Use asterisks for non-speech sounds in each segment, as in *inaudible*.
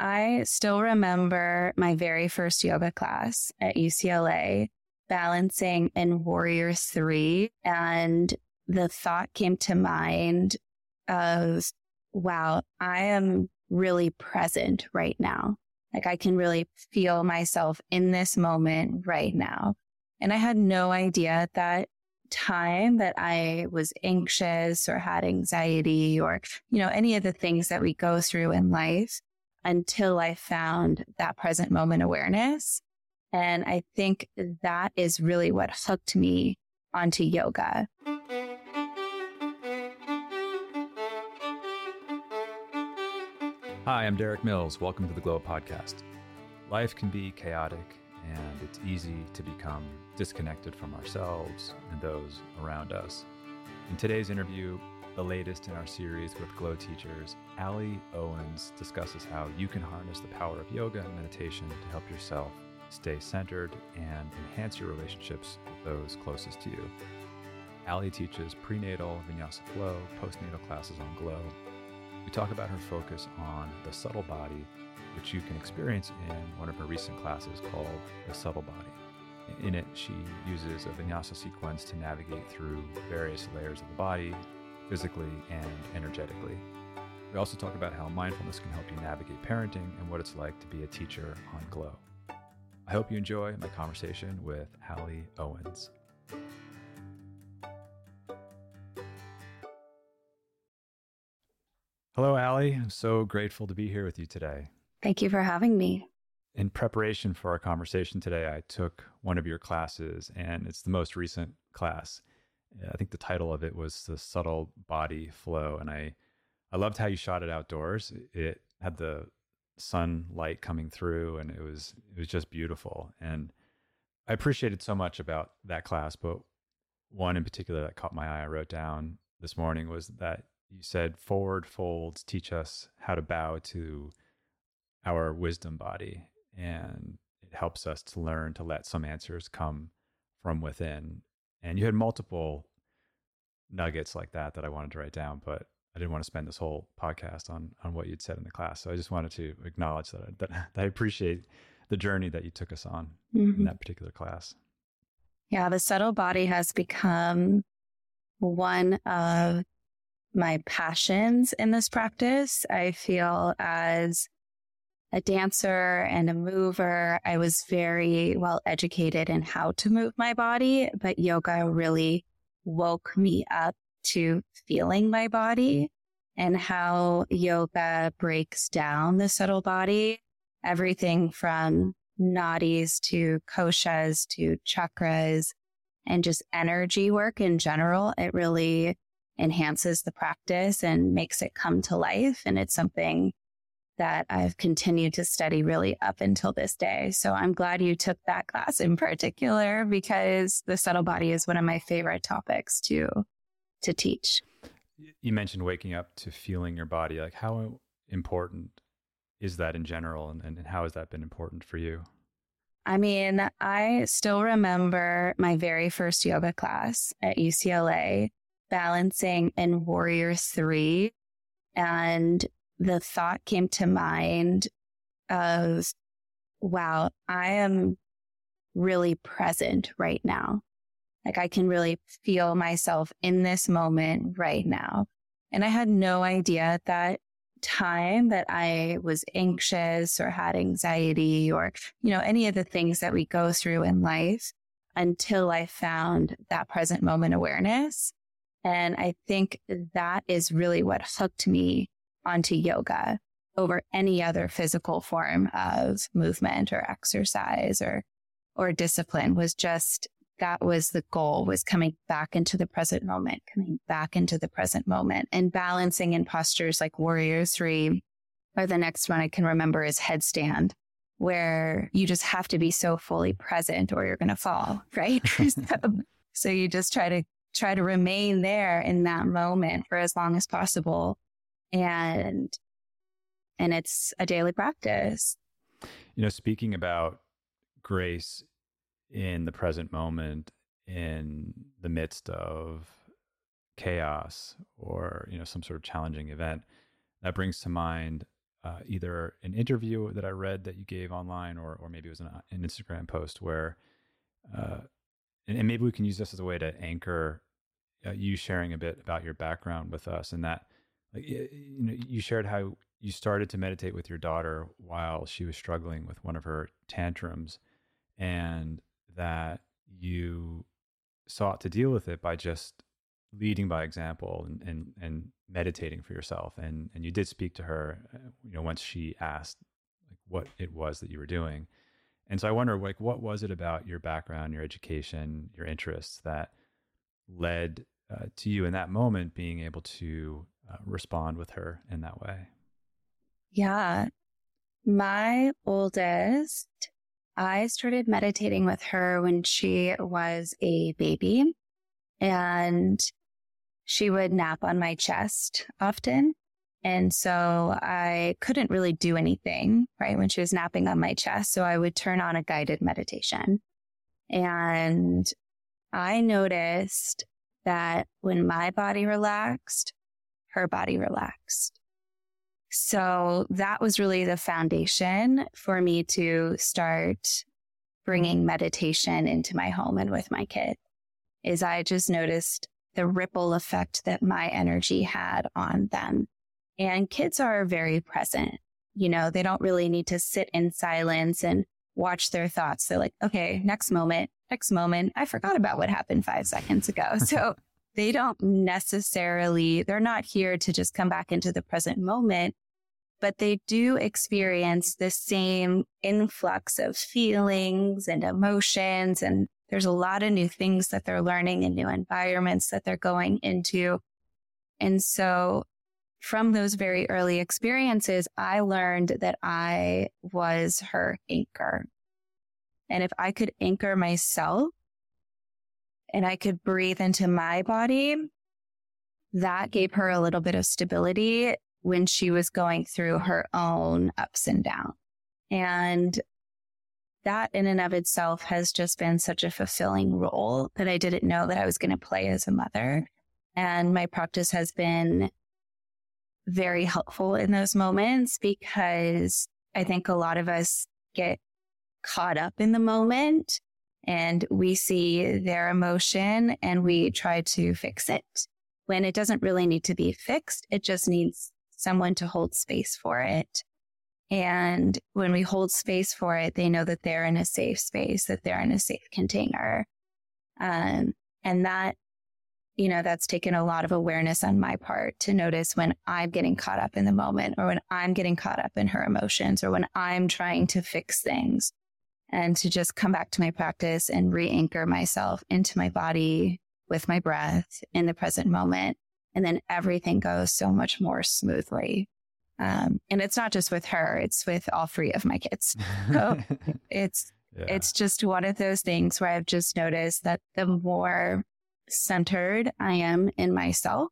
I still remember my very first yoga class at UCLA, balancing in Warrior Three. And the thought came to mind of, wow, I am really present right now. Like I can really feel myself in this moment right now. And I had no idea at that time that I was anxious or had anxiety or, you know, any of the things that we go through in life until I found that present moment awareness. And I think that is really what hooked me onto yoga. Hi, I'm Derik Mills. Welcome to the Glo Podcast. Life can be chaotic and it's easy to become disconnected from ourselves and those around us. In today's interview, the latest in our series with Glo teachers, Ali Owens discusses how you can harness the power of yoga and meditation to help yourself stay centered and enhance your relationships with those closest to you. Ali teaches prenatal vinyasa flow, postnatal classes on Glo. We talk about her focus on the subtle body which you can experience in one of her recent classes called The Subtle Body. In it, she uses a vinyasa sequence to navigate through various layers of the body, physically and energetically. We also talk about how mindfulness can help you navigate parenting and what it's like to be a teacher on Glo. I hope you enjoy my conversation with Ali Owens. Hello, Ali. I'm so grateful to be here with you today. Thank you for having me. In preparation for our conversation today, I took one of your classes, and it's the most recent class. I think the title of it was The Subtle Body Flow. And I, I loved how you shot it outdoors. It had the sunlight coming through, and it was it was just beautiful. And I appreciated so much about that class, but one in particular that caught my eye, I wrote down this morning was that you said forward folds teach us how to bow to our wisdom body and it helps us to learn to let some answers come from within and you had multiple nuggets like that that i wanted to write down but i didn't want to spend this whole podcast on on what you'd said in the class. So i just wanted to acknowledge that i, that, *laughs* that I appreciate the journey that you took us on mm-hmm. in that particular class. Yeah the subtle body has become one of my passions in this practice. I feel as a dancer and a mover. I was very well educated in how to move my body, but yoga really woke me up to feeling my body and how yoga breaks down the subtle body. Everything from nadis to koshas to chakras and just energy work in general. It really enhances the practice and makes it come to life. And it's something that I've continued to study really up until this day. So I'm glad you took that class in particular because the subtle body is one of my favorite topics to to teach. You mentioned waking up to feeling your body. Like how important is that in general and, and how has that been important for you? I mean, I still remember my very first yoga class at UCLA, balancing in Warrior Three. And the thought came to mind of, wow, I am really present right now. Like I can really feel myself in this moment right now. And I had no idea at that time that I was anxious or had anxiety or, you know, any of the things that we go through in life until I found that present moment awareness. And I think that is really what hooked me onto yoga over any other physical form of movement or exercise or or discipline was just that was the goal was coming back into the present moment coming back into the present moment and balancing in postures like warrior 3 or the next one i can remember is headstand where you just have to be so fully present or you're going to fall *laughs* right? *laughs* So, so you just try to try to remain there in that moment for as long as possible and and it's a daily practice. You know speaking about grace in the present moment in the midst of chaos or you know some sort of challenging event that brings to mind uh, either an interview that I read that you gave online, or or maybe it was an, an Instagram post where, uh, and, and, maybe we can use this as a way to anchor uh, you sharing a bit about your background with us, and that you know you shared how you started to meditate with your daughter while she was struggling with one of her tantrums, and that you sought to deal with it by just leading by example and, and, and meditating for yourself. And, and you did speak to her, uh, you know, once she asked like what it was that you were doing. And so I wonder, like, what was it about your background, your education, your interests that led uh, to you in that moment being able to uh, respond with her in that way? Yeah. My oldest, I started meditating with her when she was a baby. And she would nap on my chest often. And so I couldn't really do anything, right, when she was napping on my chest. So I would turn on a guided meditation. And I noticed that when my body relaxed, her body relaxed. So that was really the foundation for me to start bringing meditation into my home and with my kid is I just noticed the ripple effect that my energy had on them. And kids are very present. You know, they don't really need to sit in silence and watch their thoughts. They're like, okay, next moment, next moment. I forgot about what happened five seconds ago. *laughs* So they don't necessarily, they're not here to just come back into the present moment, but they do experience the same influx of feelings and emotions and there's a lot of new things that they're learning and new environments that they're going into. And so from those very early experiences, I learned that I was her anchor. And if I could anchor myself and I could breathe into my body, that gave her a little bit of stability when she was going through her own ups and downs. And that in and of itself has just been such a fulfilling role that I didn't know that I was going to play as a mother. And my practice has been very helpful in those moments because I think a lot of us get caught up in the moment and we see their emotion and we try to fix it when it doesn't really need to be fixed. It just needs someone to hold space for it. And when we hold space for it, they know that they're in a safe space, that they're in a safe container. Um, and that, you know, that's taken a lot of awareness on my part to notice when I'm getting caught up in the moment or when I'm getting caught up in her emotions or when I'm trying to fix things and to just come back to my practice and re anchor myself into my body with my breath in the present moment. And then everything goes so much more smoothly. Um, and it's not just with her, it's with all three of my kids. *laughs* So it's, yeah. it's just one of those things where I've just noticed that the more centered I am in myself,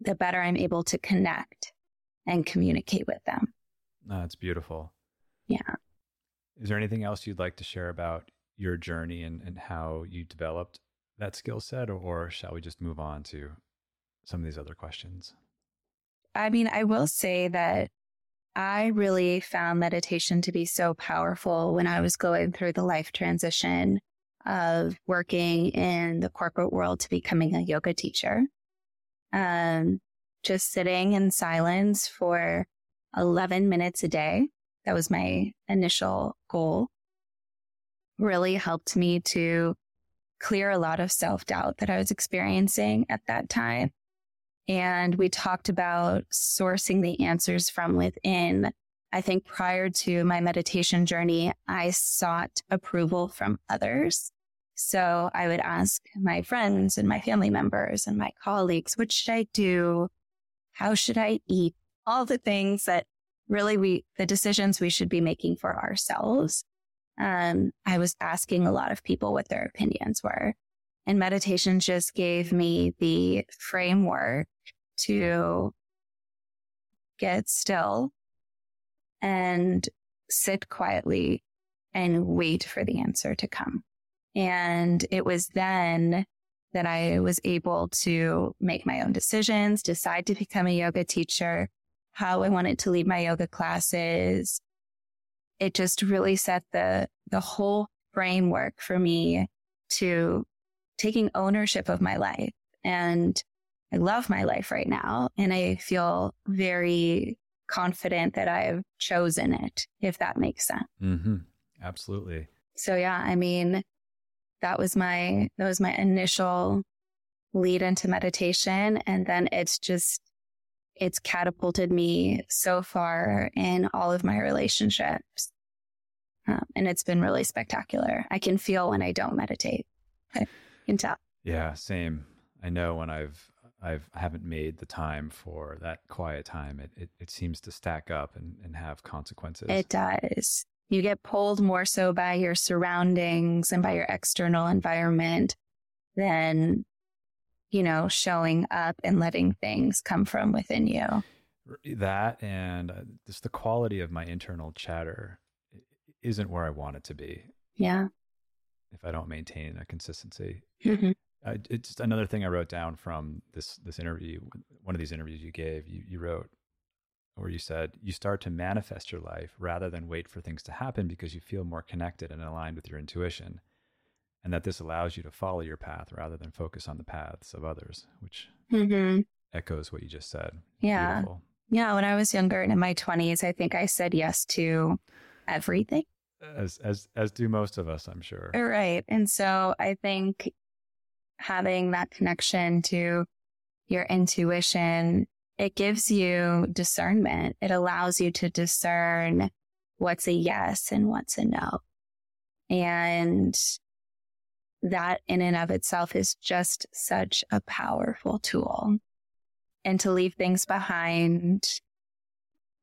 the better I'm able to connect and communicate with them. That's beautiful. Yeah. Is there anything else you'd like to share about your journey and, and how you developed that skill set, or shall we just move on to some of these other questions? I mean, I will say that I really found meditation to be so powerful when I was going through the life transition of working in the corporate world to becoming a yoga teacher. Um, just sitting in silence for 11 minutes a day. That was my initial goal. Really helped me to clear a lot of self doubt that I was experiencing at that time. And we talked about sourcing the answers from within. I think prior to my meditation journey, I sought approval from others. So I would ask my friends and my family members and my colleagues, what should I do? How should I eat? All the things that really we, the decisions we should be making for ourselves. Um, I was asking a lot of people what their opinions were. And meditation just gave me the framework to get still and sit quietly and wait for the answer to come. And it was then that I was able to make my own decisions, decide to become a yoga teacher, how I wanted to lead my yoga classes. It just really set the, the whole framework for me to taking ownership of my life. And I love my life right now. And I feel very confident that I've chosen it, if that makes sense. Mm-hmm. Absolutely. So yeah, I mean, that was my, that was my initial lead into meditation. And then it's just, it's catapulted me so far in all of my relationships. Um, and it's been really spectacular. I can feel when I don't meditate. I can tell. Yeah, same. I know when I've I've I haven't made the time for that quiet time. It it, it seems to stack up and, and have consequences. It does. You get pulled more so by your surroundings and by your external environment than, you know, showing up and letting things come from within you. That and uh, just the quality of my internal chatter isn't where I want it to be. Yeah. If I don't maintain a consistency. Mm-hmm. Uh, it's just another thing I wrote down from this this interview. One of these interviews you gave, you you wrote, or you said, you start to manifest your life rather than wait for things to happen because you feel more connected and aligned with your intuition, and that this allows you to follow your path rather than focus on the paths of others, which mm-hmm. echoes what you just said. Yeah, Beautiful. yeah. When I was younger and in my twenties, I think I said yes to everything as as as do most of us i'm sure right and so i think having that connection to your intuition, it gives you discernment. It allows you to discern what's a yes and what's a no. And that in and of itself is just such a powerful tool. And to leave things behind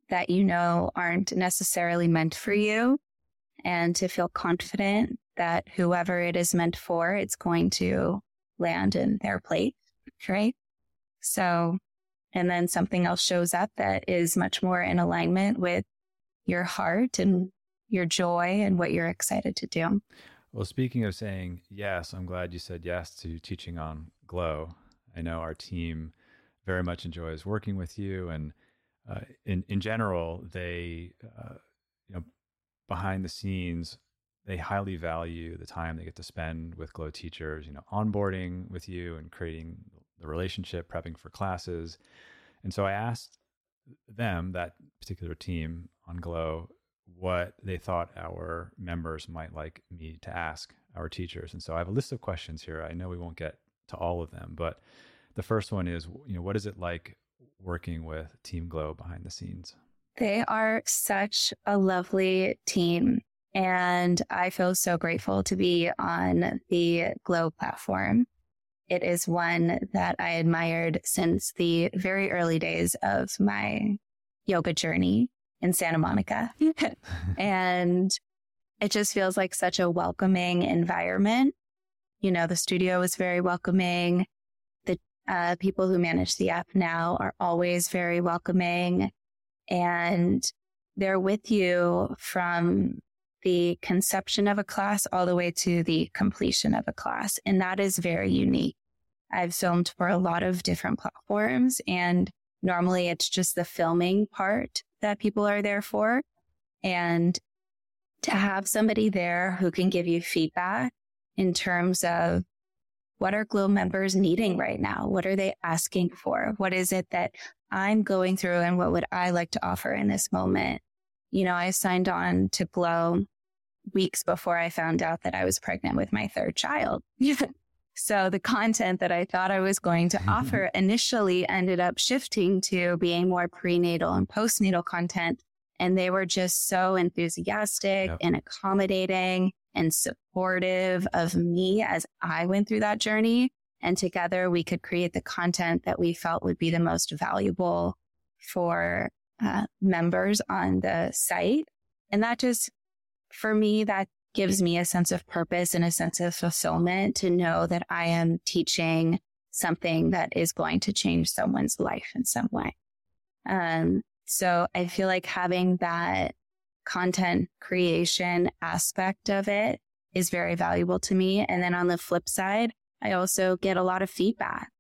that you know aren't necessarily meant for you and to feel confident that whoever it is meant for, it's going to land in their plate, right? So, and then something else shows up that is much more in alignment with your heart and your joy and what you're excited to do. Well, speaking of saying yes, I'm glad you said yes to teaching on Glo. I know our team very much enjoys working with you, and uh, in in general, they uh, you know behind the scenes they highly value the time they get to spend with Glo teachers, you know, onboarding with you and creating the relationship, prepping for classes. And so I asked them, that particular team on Glo, what they thought our members might like me to ask our teachers. And so I have a list of questions here. I know we won't get to all of them, but the first one is, you know, what is it like working with Team Glo behind the scenes? They are such a lovely team. And I feel so grateful to be on the Glo platform. It is one that I admired since the very early days of my yoga journey in Santa Monica. *laughs* and it just feels like such a welcoming environment. You know, the studio is very welcoming. The uh, people who manage the app now are always very welcoming and they're with you from the conception of a class all the way to the completion of a class. And that is very unique. I've filmed for a lot of different platforms and normally it's just the filming part that people are there for. And to have somebody there who can give you feedback in terms of what are Glo members needing right now? What are they asking for? What is it that I'm going through and what would I like to offer in this moment? You know, I signed on to Glo weeks before I found out that I was pregnant with my third child. *laughs* so the content that I thought I was going to offer initially ended up shifting to being more prenatal and postnatal content. And they were just so enthusiastic yep. and accommodating and supportive of me as I went through that journey. And together we could create the content that we felt would be the most valuable for uh, members on the site. And that just for me, that gives me a sense of purpose and a sense of fulfillment to know that I am teaching something that is going to change someone's life in some way. Um, so I feel like having that content creation aspect of it is very valuable to me. And then on the flip side, I also get a lot of feedback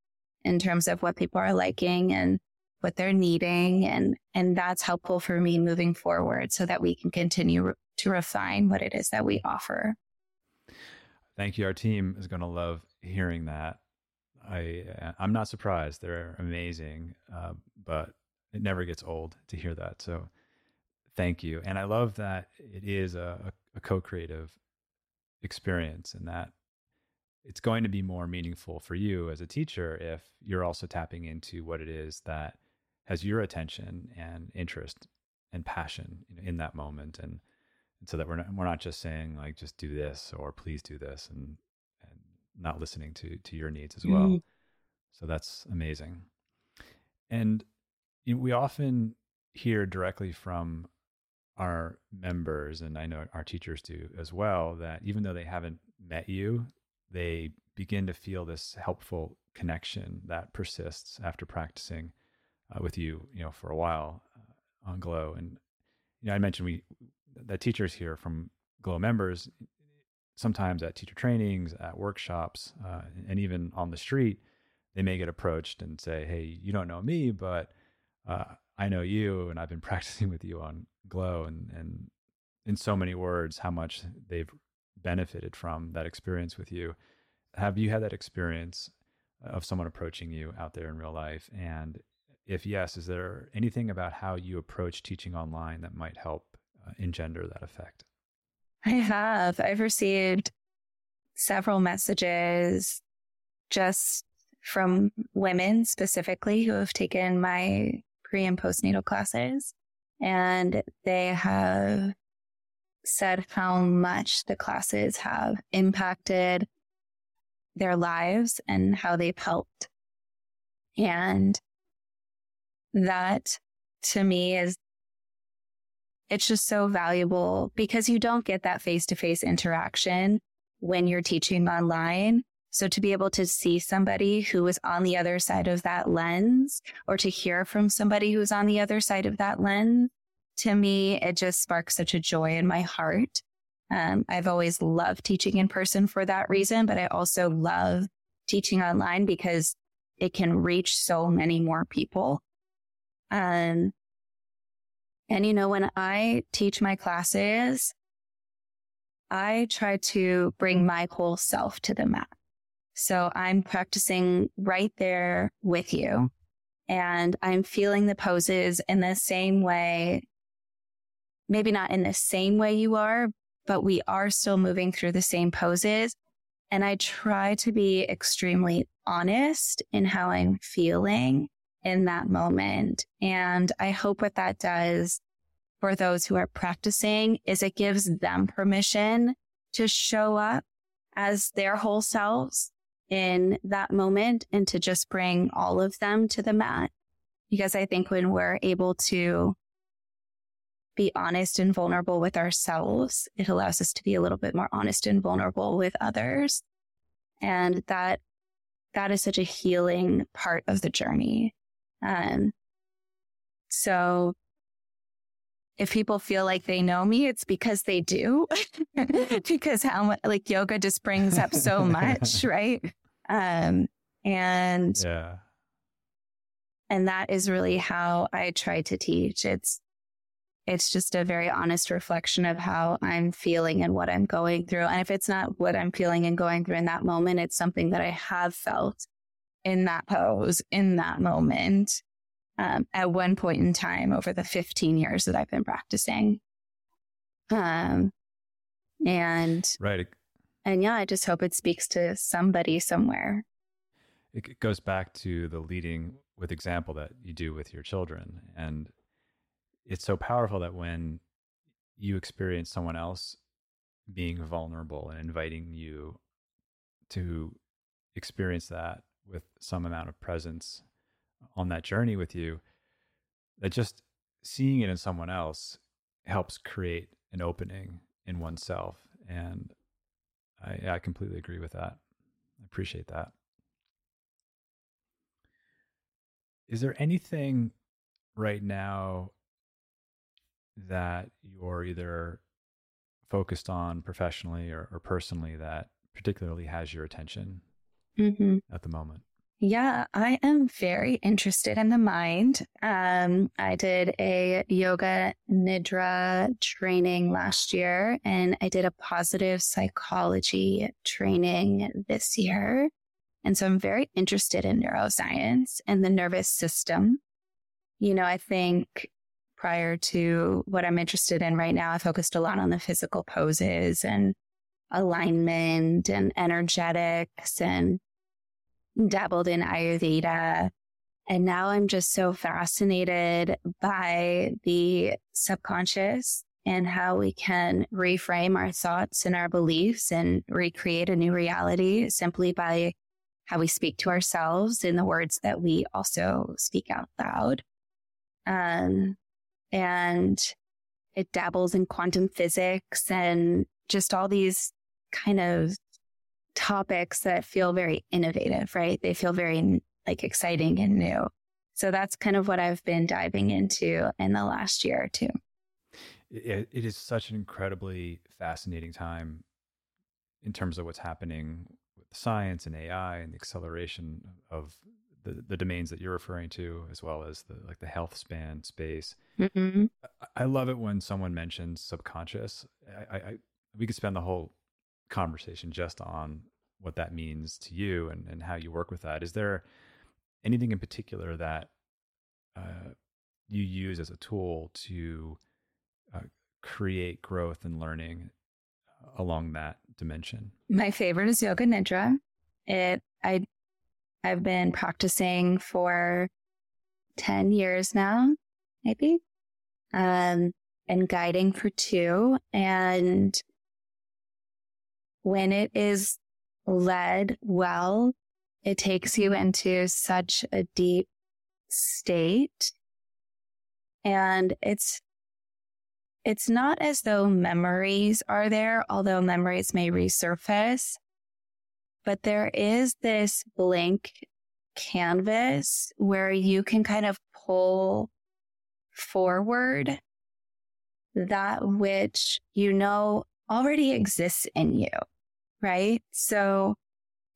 in terms of what people are liking and what they're needing. And, and that's helpful for me moving forward so that we can continue to refine what it is that we offer. Thank you. Our team is going to love hearing that. I I'm not surprised. They're amazing, uh, but it never gets old to hear that. So thank you. And I love that it is a, a co-creative experience, and that it's going to be more meaningful for you as a teacher if you're also tapping into what it is that has your attention and interest and passion in that moment and so that we're not, we're not just saying like just do this or please do this and and not listening to to your needs as well. Mm-hmm. so that's amazing. And you know, we often hear directly from our members and I know our teachers do as well that even though they haven't met you they begin to feel this helpful connection that persists after practicing uh, with you, you know, for a while uh, on Glo. And you know, I mentioned we the teachers here from Glo members sometimes at teacher trainings, at workshops, uh, and even on the street, they may get approached and say, "Hey, you don't know me, but uh, I know you, and I've been *laughs* practicing with you on Glo." And and in so many words, how much they've benefited from that experience with you. Have you had that experience of someone approaching you out there in real life? And if yes, is there anything about how you approach teaching online that might help engender that effect? I have. I've received several messages just from women specifically who have taken my pre and postnatal classes. And they have said how much the classes have impacted their lives and how they've helped. And that to me is, it's just so valuable because you don't get that face to face interaction when you're teaching online. So to be able to see somebody who is on the other side of that lens or to hear from somebody who's on the other side of that lens to me, it just sparks such a joy in my heart. Um, I've always loved teaching in person for that reason, but I also love teaching online because it can reach so many more people. Um, and, you know, when I teach my classes, I try to bring my whole self to the mat. So I'm practicing right there with you and I'm feeling the poses in the same way maybe not in the same way you are, but we are still moving through the same poses. And I try to be extremely honest in how I'm feeling in that moment. And I hope what that does for those who are practicing is it gives them permission to show up as their whole selves in that moment and to just bring all of them to the mat. Because I think when we're able to be honest and vulnerable with ourselves, it allows us to be a little bit more honest and vulnerable with others. And that, that is such a healing part of the journey. Um, so if people feel like they know me, it's because they do, *laughs* *laughs* because how much like yoga just brings up so much, *laughs* right? Um, and yeah, and that is really how I try to teach. It's it's just a very honest reflection of how I'm feeling and what I'm going through. And if it's not what I'm feeling and going through in that moment, it's something that I have felt in that pose, in that moment, um, at one point in time over the 15 years that I've been practicing. Um, and right. And yeah, I just hope it speaks to somebody somewhere. It goes back to the leading with example that you do with your children. And it's so powerful that when you experience someone else being vulnerable and inviting you to experience that with some amount of presence on that journey with you, that just seeing it in someone else helps create an opening in oneself. And I, I completely agree with that. I appreciate that. Is there anything right now that you're either focused on professionally or, or personally that particularly has your attention mm-hmm. at the moment? Yeah, I am very interested in the mind. Um, I did a yoga nidra training last year and I did a positive psychology training this year. And so I'm very interested in neuroscience and the nervous system. You know, I think prior to what I'm interested in right now, I focused a lot on the physical poses and alignment and energetics and dabbled in Ayurveda. And now I'm just so fascinated by the subconscious and how we can reframe our thoughts and our beliefs and recreate a new reality simply by how we speak to ourselves in the words that we also speak out loud. Um, and it dabbles in quantum physics and just all these kind of topics that feel very innovative, right? They feel very like exciting and new. So that's kind of what I've been diving into in the last year or two. it, it is such an incredibly fascinating time in terms of what's happening with science and AI and the acceleration of the, the domains that you're referring to, as well as the like the health span space. Mm-hmm. I, I, love it when someone mentions subconscious. I, I, we could spend the whole conversation just on what that means to you and, and how you work with that. Is there anything in particular that uh, you use as a tool to uh, create growth and learning uh, along that dimension? My favorite is Yoga Nidra. It I I've been practicing for 10 years now, maybe. Um, and guiding for two. And when it is led well, it takes you into such a deep state. And it's, it's not as though memories are there, although memories may resurface, but there is this blank canvas where you can kind of pull forward that which you know already exists in you right? So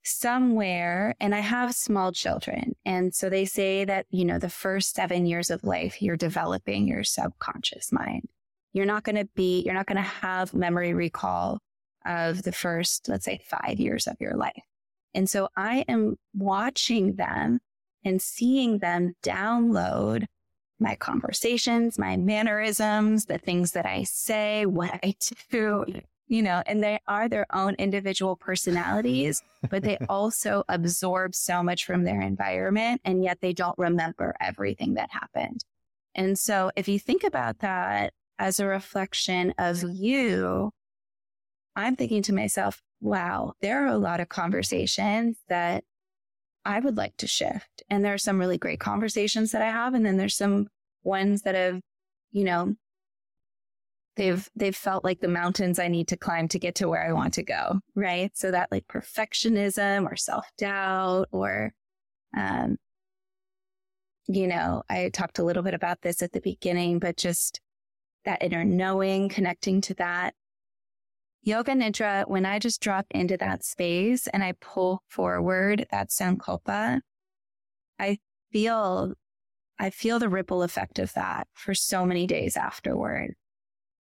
somewhere, and I have small children. And so they say that, you know, the first seven years of life, you're developing your subconscious mind. You're not going to be, you're not going to have memory recall of the first, let's say, five years of your life. And so I am watching them and seeing them download my conversations, my mannerisms, the things that I say, what I do, you know, and they are their own individual personalities, but they *laughs* also absorb so much from their environment and yet they don't remember everything that happened. And so if you think about that as a reflection of you, I'm thinking to myself, wow, there are a lot of conversations that I would like to shift. And there are some really great conversations that I have. And then there's some ones that have, you know, they've they've felt like the mountains I need to climb to get to where I want to go, right? So that like perfectionism or self-doubt or um you know, I talked a little bit about this at the beginning, but just that inner knowing, connecting to that. Yoga Nidra, when I just drop into that space and I pull forward that Sankalpa, I feel I feel the ripple effect of that for so many days afterward.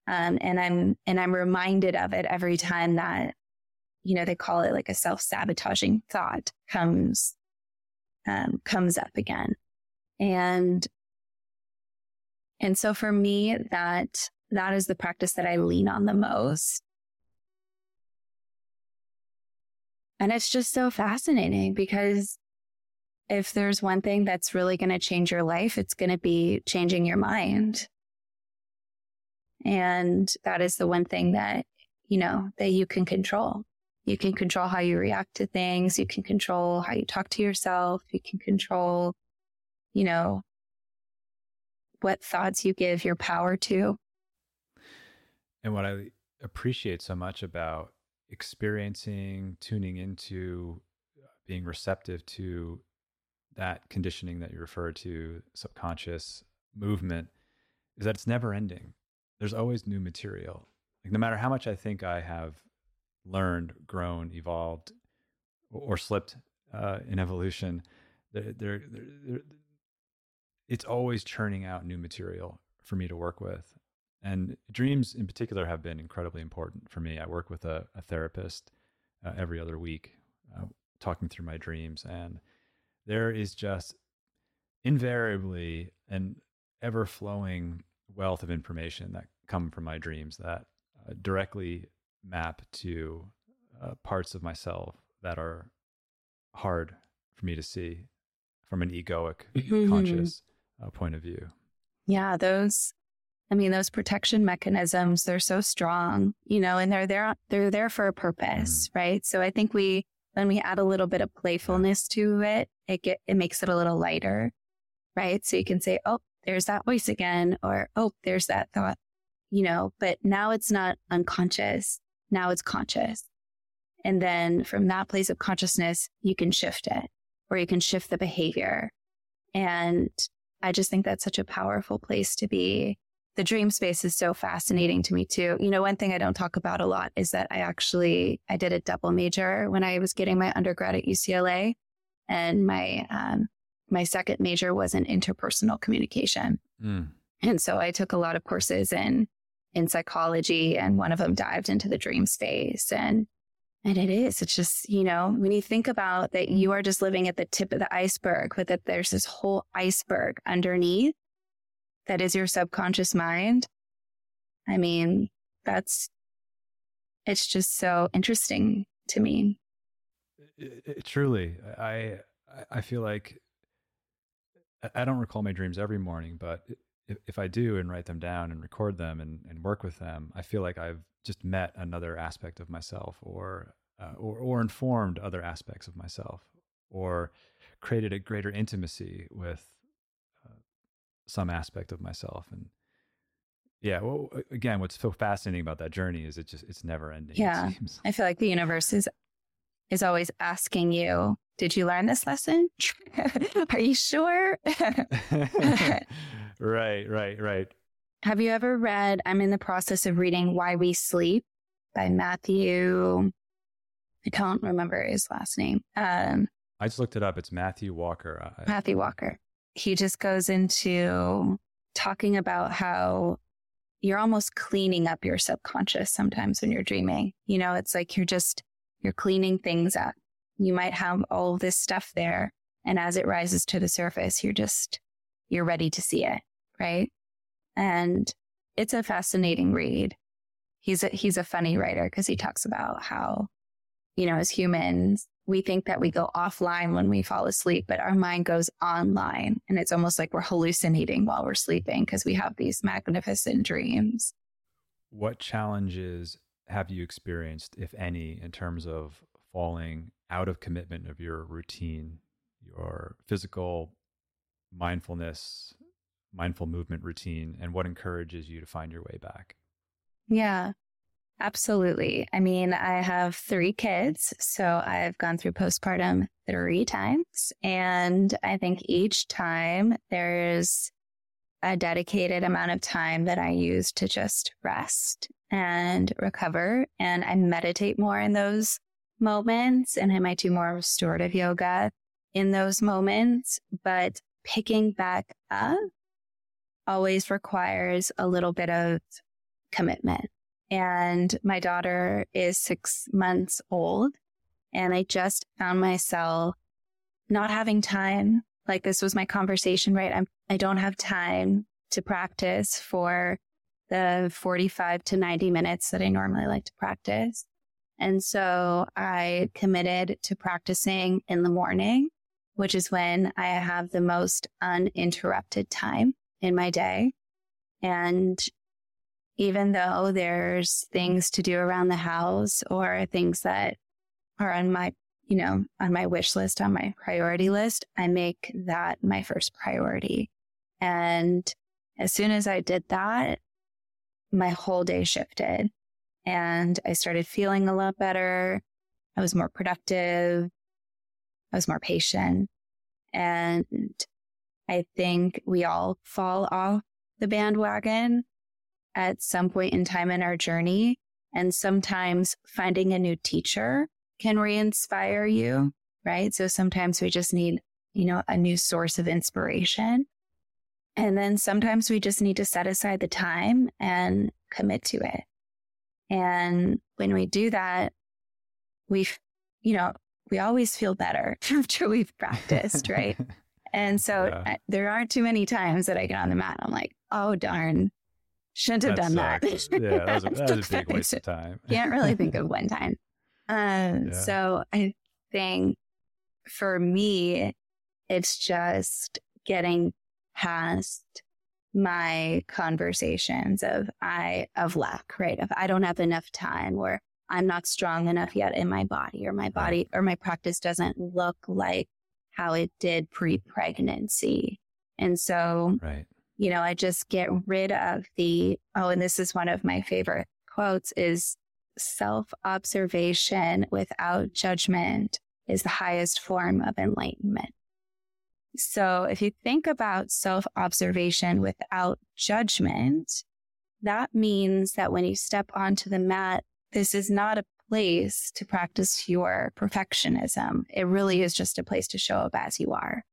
Um, and I'm, and I'm reminded of it every time that, you know, they call it like a self sabotaging thought comes, um, comes up again. And, and so for me, that, that is the practice that I lean on the most. And it's just so fascinating because if there's one thing that's really going to change your life, it's going to be changing your mind. And that is the one thing that, you know, that you can control. You can control how you react to things. You can control how you talk to yourself. You can control, you know, what thoughts you give your power to. And what I appreciate so much about experiencing, tuning into, being receptive to that conditioning that you refer to, subconscious movement, is that it's never ending there's always new material. Like no matter how much I think I have learned, grown, evolved, or, slipped uh, in evolution, it's always churning out new material for me to work with. And dreams in particular have been incredibly important for me. I work with a, a therapist uh, every other week, uh, talking through my dreams. And there is just invariably an ever flowing wealth of information that come from my dreams that uh, directly map to uh, parts of myself that are hard for me to see from an egoic, mm-hmm. conscious uh, point of view. Yeah, those I mean, those protection mechanisms, they're so strong, you know, and they're there, they're there for a purpose, mm. right? So I think we, when we add a little bit of playfulness to it, it get, it makes it a little lighter, right? So you can say, Oh, there's that voice again, or Oh, there's that thought, you know, but now it's not unconscious. Now it's conscious. And then from that place of consciousness, you can shift it or you can shift the behavior. And I just think that's such a powerful place to be. The dream space is so fascinating to me too. You know, one thing I don't talk about a lot is that I actually I did a double major when I was getting my undergrad at UCLA, and my um, my second major was in interpersonal communication. Mm. And so I took a lot of courses in in psychology, and one of them dived into the dream space. And and it is. It's just, you know, when you think about that you are just living at the tip of the iceberg, but that there's this whole iceberg underneath that is your subconscious mind. I mean, that's, it's just so interesting to me. It, it, truly, I, I feel like I don't recall my dreams every morning, but if, if I do and write them down and record them and, and work with them, I feel like I've just met another aspect of myself or, uh, or, or informed other aspects of myself or created a greater intimacy with uh, some aspect of myself. And yeah, well, again, what's so fascinating about that journey is it just, it's never ending. Yeah. I feel like the universe is, is always asking you, did you learn this lesson? *laughs* Are you sure? *laughs* right, right, right. Have you ever read, I'm in the process of reading Why We Sleep by Matthew. I can't remember his last name. Um, I just looked it up. It's Matthew Walker. I, Matthew Walker. He just goes into talking about how you're almost cleaning up your subconscious sometimes when you're dreaming. You know, it's like you're just, you're cleaning things up. You might have all this stuff there. And as it rises to the surface, you're just, you're ready to see it. Right. And it's a fascinating read. He's a, he's a funny writer because he talks about how, you know, as humans, we think that we go offline when we fall asleep, but our mind goes online. And it's almost like we're hallucinating while we're sleeping because we have these magnificent dreams. What challenges have you experienced, if any, in terms of falling out of commitment of your routine, your physical mindfulness, mindful movement routine and what encourages you to find your way back? Yeah, absolutely. I mean, I have three kids, so I've gone through postpartum three times. And I think each time there's a dedicated amount of time that I use to just rest and recover. And I meditate more in those moments and I might do more restorative yoga in those moments. But picking back up always requires a little bit of commitment. And my daughter is six months old. And I just found myself not having time. Like this was my conversation, right? I'm, I don't have time to practice for the 45 to 90 minutes that I normally like to practice. And so I committed to practicing in the morning, which is when I have the most uninterrupted time in my day. And even though there's things to do around the house or things that are on my, you know, on my wish list, on my priority list, I make that my first priority. And as soon as I did that, my whole day shifted and I started feeling a lot better. I was more productive. I was more patient. And I think we all fall off the bandwagon at some point in time in our journey. And sometimes finding a new teacher can re inspire you, right? So sometimes we just need you know, a new source of inspiration. And then sometimes we just need to set aside the time and commit to it. And when we do that, we, you know, we always feel better *laughs* after we've practiced, right? *laughs* and so yeah. I, there aren't too many times that I get on the mat. I'm like, oh, darn, shouldn't have that done sucks. that. *laughs* yeah, that was a, that was a big waste of time. Can't really think of one time. Um, yeah. So I think for me, it's just getting past my conversations of I of lack, right? Of I don't have enough time or I'm not strong enough yet in my body or my body or my practice doesn't look like how it did pre-pregnancy. And so, right. you know, I just get rid of the, oh, and this is one of my favorite quotes is self observation without judgment is the highest form of enlightenment. So if you think about self observation without judgment, that means that when you step onto the mat, this is not a place to practice your perfectionism. It really is just a place to show up as you are.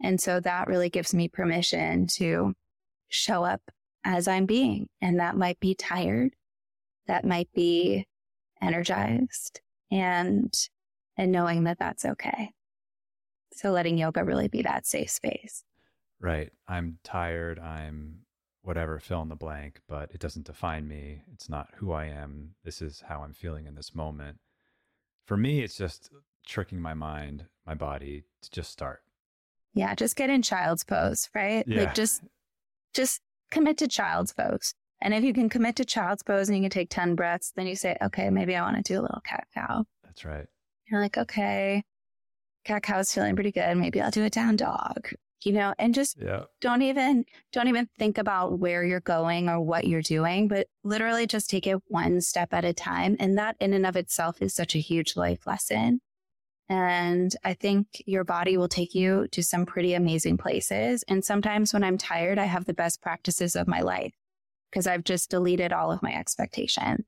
And so that really gives me permission to show up as I'm being. And that might be tired. That might be energized and, and knowing that that's okay. So letting yoga really be that safe space. Right. I'm tired. I'm whatever, fill in the blank, but it doesn't define me. It's not who I am. This is how I'm feeling in this moment. For me, it's just tricking my mind, my body to just start. Yeah, just get in child's pose, right? Yeah. Like just just commit to child's pose. And if you can commit to child's pose and you can take 10 breaths, then you say, okay, maybe I want to do a little cat cow. That's right. You're like, okay, cat cow's feeling pretty good. Maybe I'll do a down dog, you know, and just yeah. don't even, don't even think about where you're going or what you're doing, but literally just take it one step at a time. And that in and of itself is such a huge life lesson. And I think your body will take you to some pretty amazing places. And sometimes when I'm tired, I have the best practices of my life because I've just deleted all of my expectation.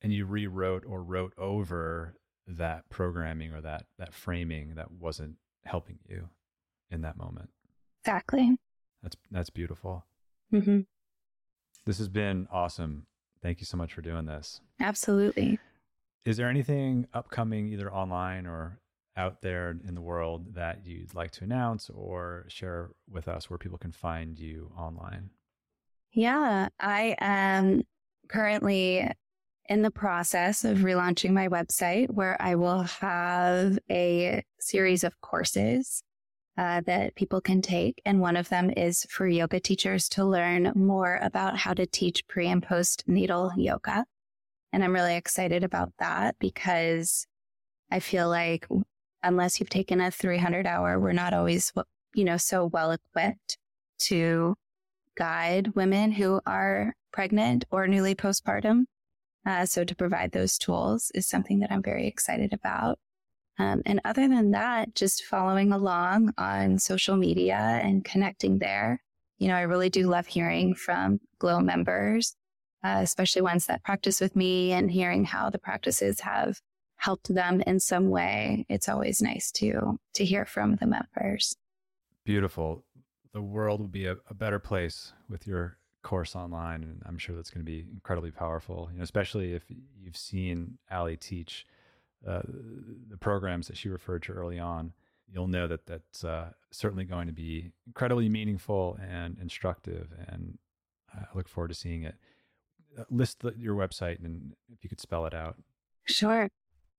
And you rewrote or wrote over that programming or that that framing that wasn't helping you in that moment. Exactly. That's that's beautiful. Mm-hmm. This has been awesome. Thank you so much for doing this. Absolutely. Is there anything upcoming, either online or out there in the world, that you'd like to announce or share with us where people can find you online? Yeah, I am currently in the process of relaunching my website where I will have a series of courses uh, that people can take. And one of them is for yoga teachers to learn more about how to teach pre and postnatal yoga. And I'm really excited about that because I feel like unless you've taken a 300 hour, we're not always, you know, so well equipped to guide women who are pregnant or newly postpartum uh, so to provide those tools is something that I'm very excited about. Um, and other than that, just following along on social media and connecting there. You know, I really do love hearing from Glo members, uh, especially ones that practice with me and hearing how the practices have helped them in some way. It's always nice to to hear from the members. Beautiful. The world will be a, a better place with your course online, and I'm sure that's going to be incredibly powerful. You know, especially if you've seen Ali teach uh, the programs that she referred to early on, you'll know that that's uh, certainly going to be incredibly meaningful and instructive. And I look forward to seeing it. Uh, list the, your website, and if you could spell it out. Sure.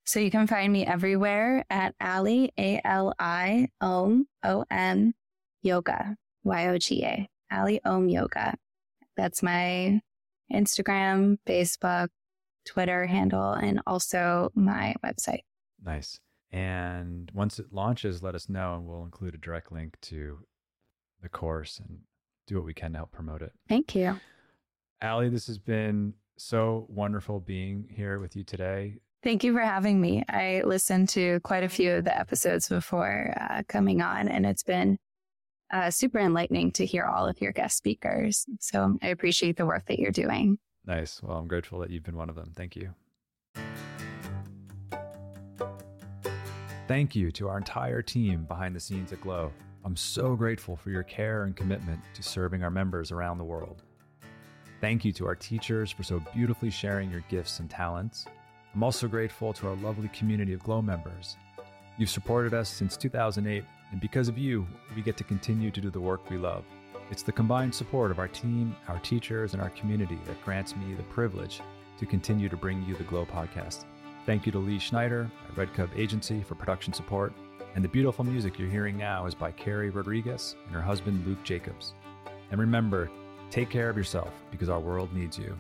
So you can find me everywhere at Ali A L I O M Yoga Y O G A Ali Om Yoga. That's my Instagram, Facebook, Twitter handle, and also my website. Nice. And once it launches, let us know, and we'll include a direct link to the course and do what we can to help promote it. Thank you. Ali, this has been so wonderful being here with you today. Thank you for having me. I listened to quite a few of the episodes before uh, coming on, and it's been uh, super enlightening to hear all of your guest speakers. So I appreciate the work that you're doing. Nice. Well, I'm grateful that you've been one of them. Thank you. Thank you to our entire team behind the scenes at Glo. I'm so grateful for your care and commitment to serving our members around the world. Thank you to our teachers for so beautifully sharing your gifts and talents. I'm also grateful to our lovely community of Glo members. You've supported us since 2008, and because of you, we get to continue to do the work we love. It's the combined support of our team, our teachers, and our community that grants me the privilege to continue to bring you the Glo podcast. Thank you to Lee Schneider at Red Cub Agency for production support. And the beautiful music you're hearing now is by Carrie Rodriguez and her husband Luke Jacobs. And remember, take care of yourself because our world needs you.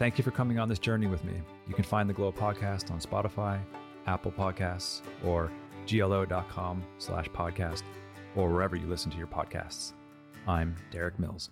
Thank you for coming on this journey with me. You can find the Glo podcast on Spotify, Apple Podcasts, or glo.com slash podcast, or wherever you listen to your podcasts. I'm Derik Mills.